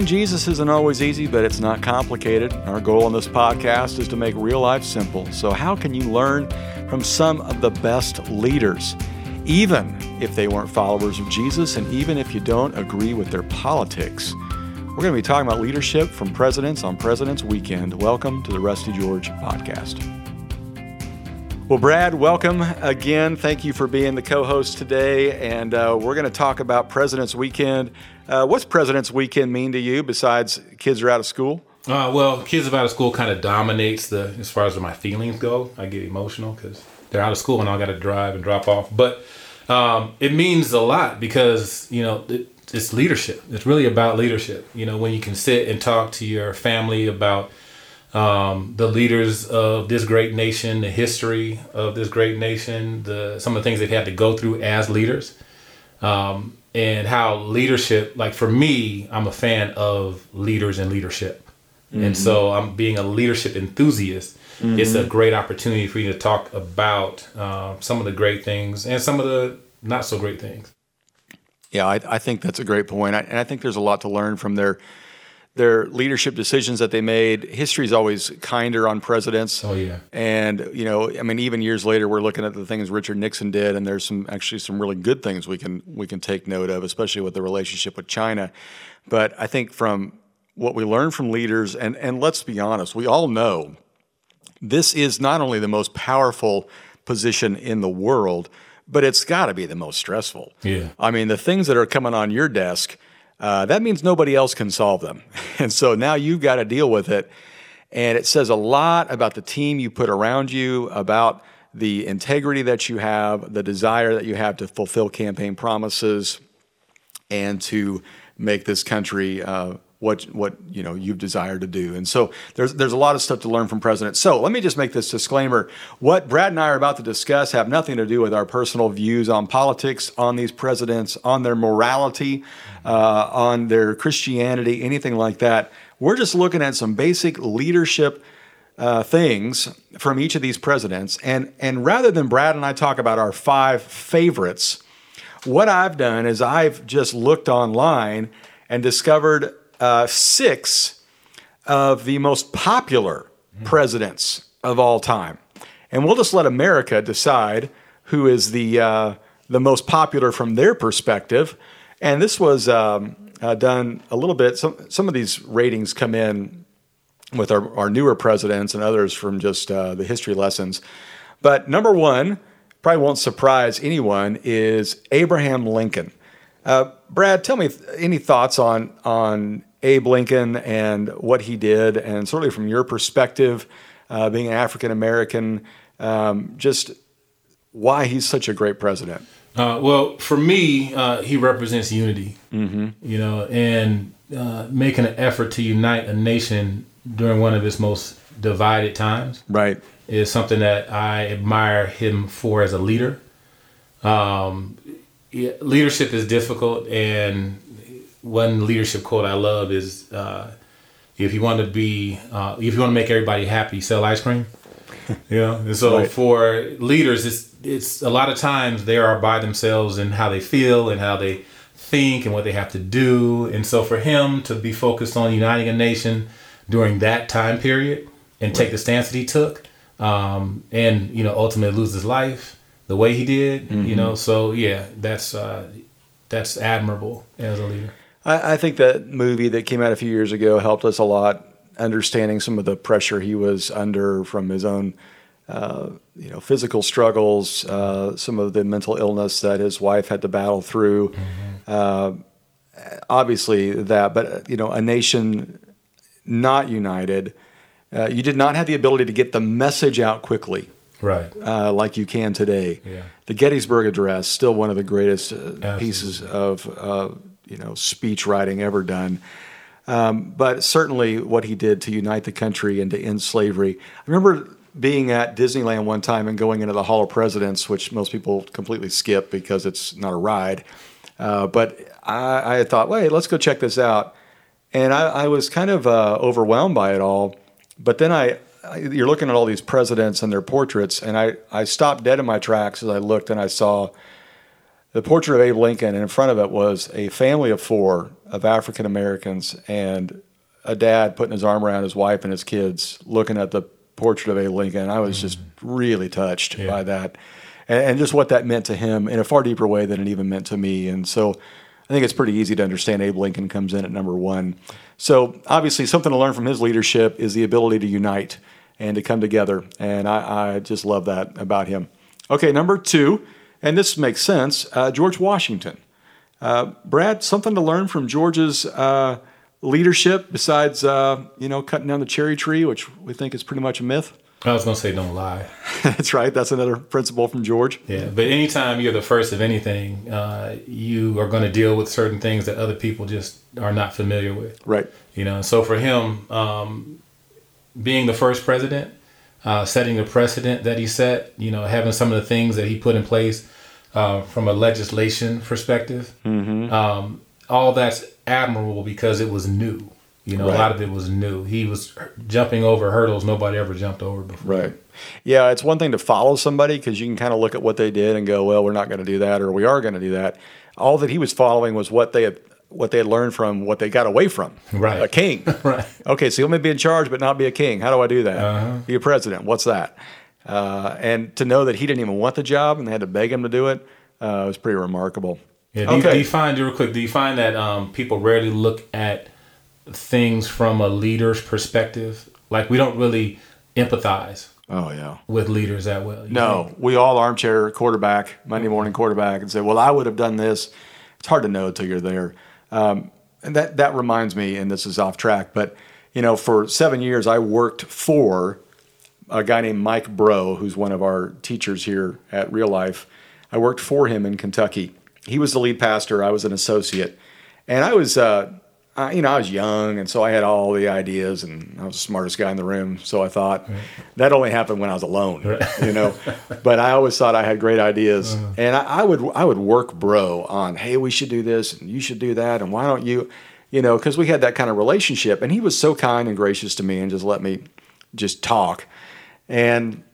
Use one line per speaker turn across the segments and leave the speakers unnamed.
Following Jesus isn't always easy, but it's not complicated. Our goal on this podcast is to make real life simple. So, how can you learn from some of the best leaders, even if they weren't followers of Jesus and even if you don't agree with their politics? We're going to be talking about leadership from presidents on President's Weekend. Welcome to the Rusty George Podcast. Well, Brad, welcome again. Thank you for being the co host today. And uh, we're going to talk about President's Weekend. Uh, what's President's Weekend mean to you besides kids are out of school?
Uh, well, kids are out of school kind of dominates the as far as my feelings go. I get emotional because they're out of school and I got to drive and drop off. But um, it means a lot because you know it, it's leadership. It's really about leadership. You know, when you can sit and talk to your family about um, the leaders of this great nation, the history of this great nation, the some of the things they've had to go through as leaders, um, and how leadership. Like for me, I'm a fan of leaders and leadership, mm-hmm. and so I'm being a leadership enthusiast. Mm-hmm. It's a great opportunity for you to talk about uh, some of the great things and some of the not so great things.
Yeah, I, I think that's a great point, I, and I think there's a lot to learn from their their leadership decisions that they made. History is always kinder on presidents.
Oh yeah.
And you know, I mean, even years later, we're looking at the things Richard Nixon did, and there's some actually some really good things we can we can take note of, especially with the relationship with China. But I think from what we learn from leaders, and and let's be honest, we all know this is not only the most powerful position in the world, but it's got to be the most stressful.
Yeah.
I mean, the things that are coming on your desk uh, that means nobody else can solve them. And so now you've got to deal with it. And it says a lot about the team you put around you, about the integrity that you have, the desire that you have to fulfill campaign promises, and to make this country uh, what what you know you've desired to do. And so there's there's a lot of stuff to learn from presidents. So let me just make this disclaimer: what Brad and I are about to discuss have nothing to do with our personal views on politics, on these presidents, on their morality, uh, on their Christianity, anything like that. We're just looking at some basic leadership. Uh, things from each of these presidents, and and rather than Brad and I talk about our five favorites, what I've done is I've just looked online and discovered uh, six of the most popular presidents of all time. And we'll just let America decide who is the, uh, the most popular from their perspective. And this was um, uh, done a little bit. Some, some of these ratings come in with our, our newer presidents and others from just uh, the history lessons. But number one, probably won't surprise anyone, is Abraham Lincoln. Uh, Brad, tell me any thoughts on on Abe Lincoln and what he did, and certainly from your perspective, uh, being an African American, um, just why he's such a great president.
Uh, well, for me, uh, he represents unity, mm-hmm. you know, and uh, making an effort to unite a nation during one of its most divided times.
Right.
Is something that I admire him for as a leader. Um, leadership is difficult, and one leadership quote I love is uh, if you want to be uh, if you want to make everybody happy, sell ice cream. you know, and so right. for leaders, it's it's a lot of times they are by themselves and how they feel and how they think and what they have to do. And so for him to be focused on uniting a nation during that time period and right. take the stance that he took, um, and you know ultimately lose his life the way he did, mm-hmm. you know. So yeah, that's uh, that's admirable as a leader.
I, I think that movie that came out a few years ago helped us a lot, understanding some of the pressure he was under from his own. Uh, you know, physical struggles, uh, some of the mental illness that his wife had to battle through. Mm-hmm. Uh, obviously, that, but you know, a nation not united, uh, you did not have the ability to get the message out quickly,
right?
Uh, like you can today.
Yeah.
The Gettysburg Address still one of the greatest uh, pieces of you know speech writing ever done. Um, but certainly what he did to unite the country and to end slavery. I remember being at Disneyland one time and going into the Hall of Presidents, which most people completely skip because it's not a ride. Uh, but I, I thought, wait, let's go check this out. And I, I was kind of uh, overwhelmed by it all. But then I, I, you're looking at all these presidents and their portraits, and I, I stopped dead in my tracks as I looked and I saw the portrait of Abe Lincoln, and in front of it was a family of four of African Americans and a dad putting his arm around his wife and his kids, looking at the portrait of Abe Lincoln. I was mm-hmm. just really touched yeah. by that, and, and, just what that meant to him in a far deeper way than it even meant to me. And so, I think it's pretty easy to understand Abe Lincoln comes in at number one. So obviously, something to learn from his leadership is the ability to unite and to come together, and I, I just love that about him. Okay, number two and this makes sense. Uh, George Washington. Uh, Brad, something to learn from George's uh, leadership besides, uh, you know, cutting down the cherry tree, which we think is pretty much a myth?
I was going to say don't lie.
That's right. That's another principle from George.
Yeah, but anytime you're the first of anything, uh, you are going to deal with certain things that other people just are not familiar with.
Right.
You know, so for him, um, being the first president, uh, setting the precedent that he set, you know, having some of the things that he put in place uh, from a legislation perspective. Mm-hmm. Um, all that's admirable because it was new. You know, right. a lot of it was new. He was jumping over hurdles nobody ever jumped over before.
Right. Yeah, it's one thing to follow somebody because you can kind of look at what they did and go, well, we're not going to do that or we are going to do that. All that he was following was what they had what they had learned from what they got away from.
Right.
A king.
right.
Okay, so you want me to be in charge but not be a king. How do I do that? Uh-huh. Be a president. What's that? Uh, and to know that he didn't even want the job and they had to beg him to do it uh, was pretty remarkable.
Yeah. Do, okay. you, do you find, real quick, do you find that um, people rarely look at things from a leader's perspective? Like we don't really empathize.
Oh yeah.
With leaders that well.
No, we all armchair quarterback, Monday morning quarterback, and say, "Well, I would have done this." It's hard to know until you're there. Um, and that that reminds me, and this is off track, but you know, for seven years I worked for a guy named Mike Breaux, who's one of our teachers here at Real Life. I worked for him in Kentucky. He was the lead pastor. I was an associate, and I was uh, I, you know, I was young, and so I had all the ideas, and I was the smartest guy in the room. So I thought right. that only happened when I was alone, right. you know. but I always thought I had great ideas, uh-huh. and I, I, would I would work bro on, hey, we should do this, and you should do that, and why don't you, you know, because we had that kind of relationship, and he was so kind and gracious to me, and just let me just talk. And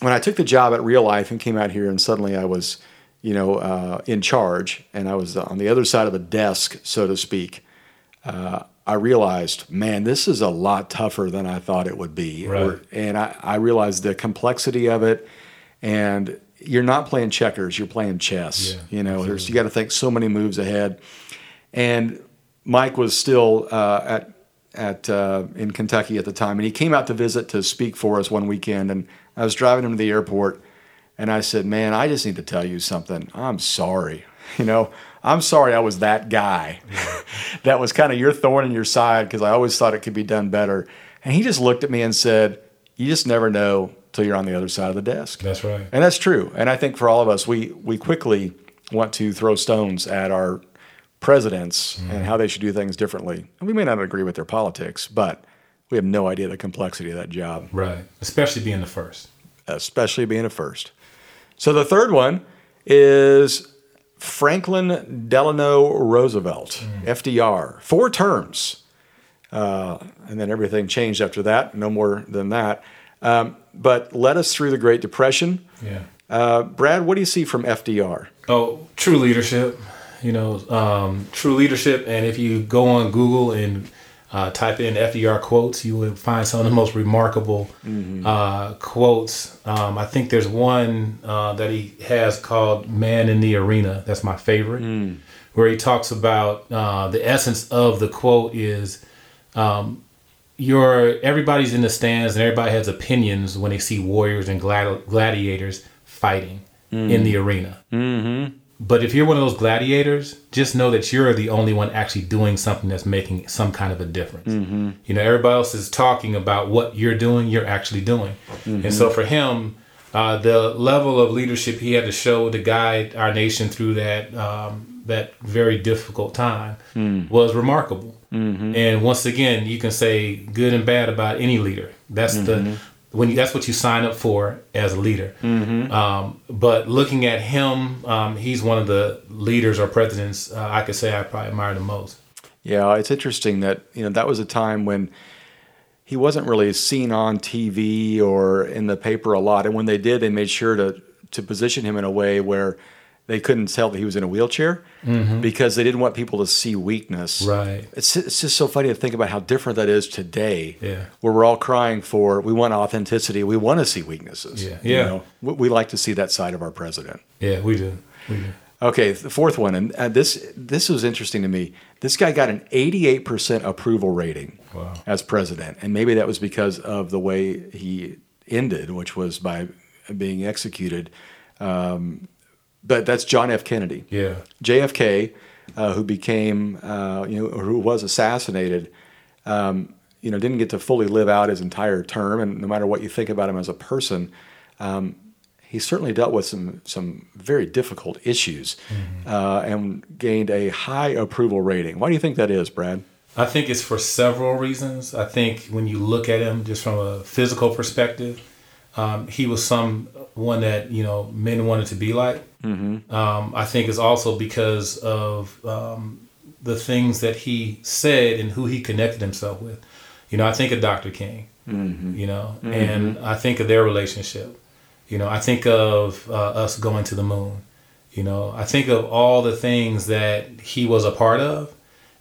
when I took the job at Real Life and came out here, and suddenly I was, you know, uh, in charge, and I was on the other side of the desk, so to speak uh, I realized, man, this is a lot tougher than I thought it would be.
Right. Or,
and I, I realized the complexity of it. And you're not playing checkers, you're playing chess. Yeah, you know, you got to think so many moves ahead. And Mike was still uh, at at uh, in Kentucky at the time, and he came out to visit to speak for us one weekend. And I was driving him to the airport, and I said, "Man, I just need to tell you something. I'm sorry. You know, I'm sorry I was that guy. that was kind of your thorn in your side because I always thought it could be done better. And he just looked at me and said, You just never know till you're on the other side of the desk.
That's right.
And that's true. And I think for all of us, we, we quickly want to throw stones at our presidents mm. and how they should do things differently. And we may not agree with their politics, but we have no idea the complexity of that job.
Right. Especially being the first.
Especially being a first. So the third one is Franklin Delano Roosevelt, mm. FDR, four terms. Uh, and then everything changed after that, no more than that. Um, but led us through the Great Depression.
Yeah.
Uh, Brad, what do you see from FDR?
Oh, true leadership. You know, um, true leadership. And if you go on Google and uh, type in FDR quotes, you will find some of the most remarkable mm-hmm. uh, quotes. Um, I think there's one uh, that he has called "Man in the Arena." That's my favorite, mm. where he talks about uh, the essence of the quote is. Um, your everybody's in the stands and everybody has opinions when they see warriors and gladi- gladiators fighting mm. in the arena.
Mm-hmm.
But if you're one of those gladiators, just know that you're the only one actually doing something that's making some kind of a difference.
Mm-hmm.
You know, everybody else is talking about what you're doing, you're actually doing. Mm-hmm. And so for him, uh, the level of leadership he had to show to guide our nation through that um, that very difficult time
mm.
was remarkable.
Mm-hmm.
And once again, you can say good and bad about any leader. That's the
mm-hmm
when you, that's what you sign up for as a leader.
Mm-hmm.
Um, but looking at him, um, he's one of the leaders or presidents uh, I could say I probably admire the most.
Yeah, it's interesting that you know that was a time when he wasn't really seen on TV or in the paper a lot, and when they did, they made sure to to position him in a way where they couldn't tell that he was in a wheelchair because they didn't want people to see weakness.
Mm-hmm. Right.
It's it's just so funny to think about how different that is today.
Yeah.
Where we're all crying for we want authenticity, we want to see weaknesses.
Yeah.
You
Yeah.
know, we, we like to see that side of our president.
Yeah, we do. We do.
Okay, the fourth one, and uh, this this was interesting to me. This guy got an 88% approval rating
Wow.
as president, and maybe that was because of the way he ended, which was by being executed. Um, but that's John F. Kennedy.
Yeah.
JFK, uh, who became, uh, you know, who was assassinated, um, you know, didn't get to fully live out his entire term. And no matter what you think about him as a person, um, he certainly dealt with some some very difficult issues uh, and gained a high approval rating. Why do you think that is, Brad?
I think it's for several reasons. I think when you look at him just from a physical perspective, um, he was someone that you know men wanted to be like. Mm-hmm. Um, I think is also because of um, the things that he said and who he connected himself with. You know, I think of Dr. King. You know, and I think of their relationship. You know, I think of uh, us going to the moon. You know, I think of all the things that he was a part of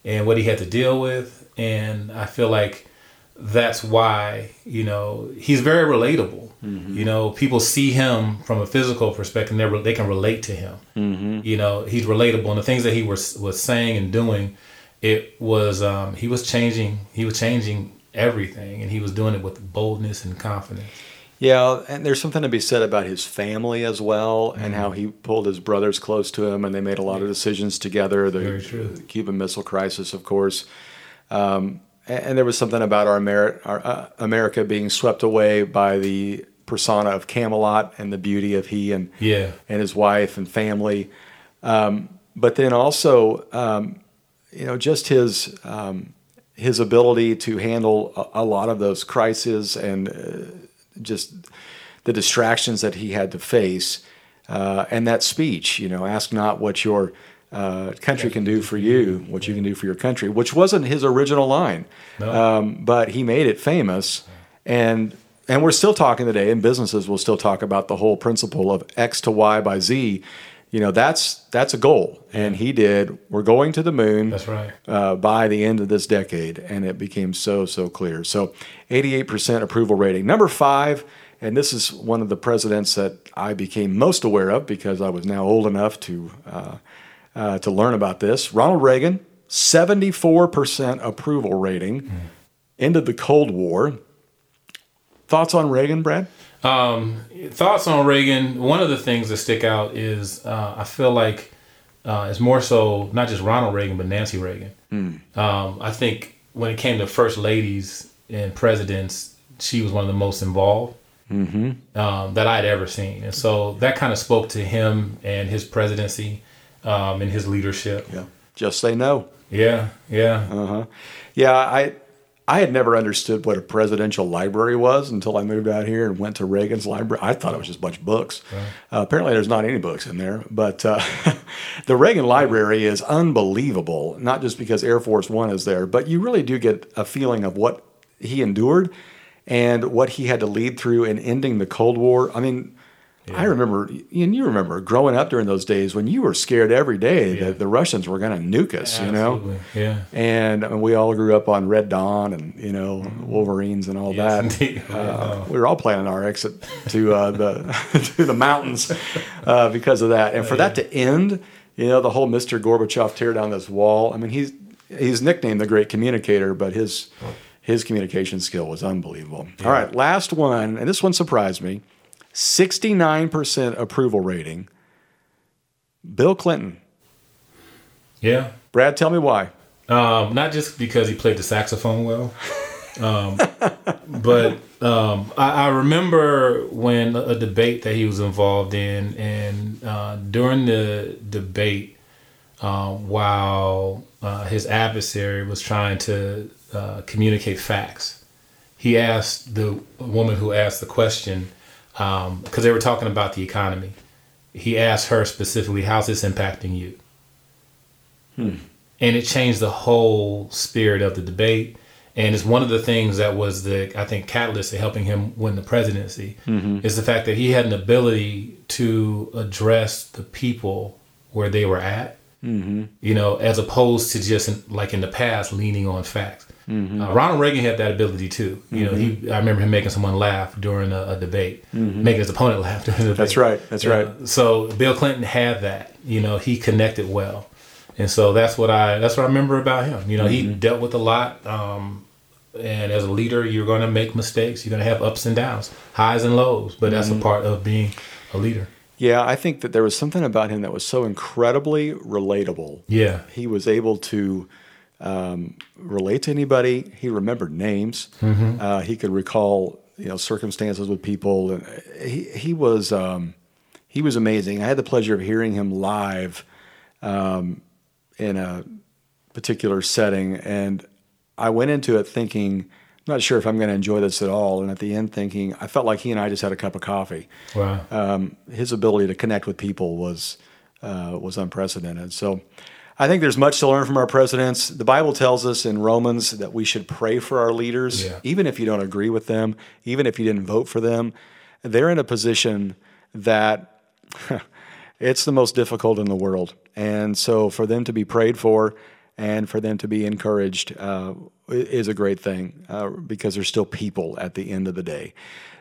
and what he had to deal with. And I feel like that's why, you know, he's very relatable. You know, people see him from a physical perspective and they're, can relate to him. You know, he's relatable. And the things that he was, was saying and doing, it was, um, he was changing, he was changing everything and he was doing it with boldness and confidence.
Yeah, and there's something to be said about his family as well, and how he pulled his brothers close to him, and they made a lot of decisions together. The,
Very true.
Cuban Missile Crisis, of course, um, and, and there was something about our, Ameri- our uh, America being swept away by the persona of Camelot and the beauty of he and
Yeah.
and his wife and family, um, but then also, um, you know, just his um, his ability to handle a, a lot of those crises and uh, just the distractions that he had to face, uh, and that speech, you know, ask not what your uh, country can do for you, what you can do for your country, which wasn't his original line,
No.
um, but he made it famous, and and we're still talking today, and businesses will still talk about the whole principle of X to Y by Z. You know, that's that's a goal, and he did. We're going to the moon
That's right.
uh, by the end of this decade, and it became so so clear. So, 88% approval rating. Number five, and this is one of the presidents that I became most aware of because I was now old enough to uh, uh, to learn about this. Ronald Reagan, 74% approval rating. Ended the Cold War. Thoughts on Reagan, Brad?
Um, thoughts on Reagan? One of the things that stick out is uh, I feel like uh, it's more so not just Ronald Reagan, but Nancy Reagan. Um, I think when it came to first ladies and presidents, she was one of the most involved um, that I had ever seen, and so that kind of spoke to him and his presidency um, and his leadership.
Yeah. Just say no.
Yeah, yeah,
Uh-huh. Yeah, I I had never understood what a presidential library was until I moved out here and went to Reagan's library. I thought it was just a bunch of books. Uh, apparently, there's not any books in there, but uh, the Reagan Library is unbelievable. Not just because Air Force One is there, but you really do get a feeling of what he endured and what he had to lead through in ending the Cold War. I mean. I remember, and you remember growing up during those days when you were scared every day that the Russians were going to nuke us, you know?
Yeah.
and I mean, we all grew up on Red Dawn and you know Wolverines and all
Yes,
that. Uh, we were all planning our exit to uh, the to the mountains uh, because of that, and for that to end, you know, the whole Mr. Gorbachev tear down this wall. I mean, he's he's nicknamed the Great Communicator, but his his communication skill was unbelievable. All right, last one, and this one surprised me: sixty nine percent approval rating. Bill Clinton.
yeah.
Brad, tell me why.
Um, not just because he played the saxophone well, um, but um, I, I remember when a debate that he was involved in, and uh, during the debate, uh, while uh, his adversary was trying to uh, communicate facts, he asked the woman who asked the question Um, because they were talking about the economy. He asked her specifically, "How's this impacting you?" Hmm. and it changed the whole spirit of the debate And it's one of the things that was the I think catalyst to helping him win the presidency mm-hmm. is the fact that he had an ability to address the people where they were at. Mm-hmm. You know, as opposed to just in, like in the past leaning on facts. Uh, Ronald Reagan had that ability too. You know, he I remember him making someone laugh during a, a debate, making his opponent laugh during the debate.
That's right. That's
Uh,
right.
So Bill Clinton had that. You know, he connected well, and so that's what I that's what I remember about him. You know, he dealt with a lot. Um, and as a leader, you're going to make mistakes. You're going to have ups and downs, highs and lows. But that's a part of being a leader.
Yeah, I think that there was something about him that was so incredibly relatable.
Yeah.
He was able to um, relate to anybody. He remembered names. Uh, he could recall, you know, circumstances with people. And he he was um, he was amazing. I had the pleasure of hearing him live um, in a particular setting, and I went into it thinking. I'm not sure if I'm going to enjoy this at all. And at the end, thinking I felt like he and I just had a cup of coffee
Wow.
um, his ability to connect with people was uh, was unprecedented. So I think there's much to learn from our presidents. The Bible tells us in Romans that we should pray for our leaders,
Yeah.
even if you don't agree with them, even if you didn't vote for them. They're in a position that it's the most difficult in the world, and so for them to be prayed for and for them to be encouraged uh, is a great thing uh, because they're still people at the end of the day.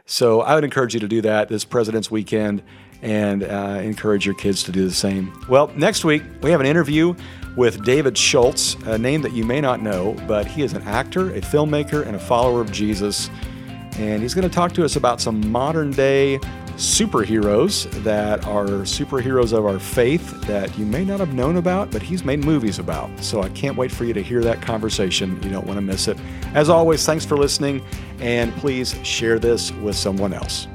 So I would encourage you to do that this President's Weekend and uh, encourage your kids to do the same. Well, next week we have an interview with David Schultz, a name that you may not know, but he is an actor, a filmmaker, and a follower of Jesus. And he's going to talk to us about some modern day superheroes that are superheroes of our faith that you may not have known about, but he's made movies about. So I can't wait for you to hear that conversation. You don't want to miss it. As always, thanks for listening, and please share this with someone else.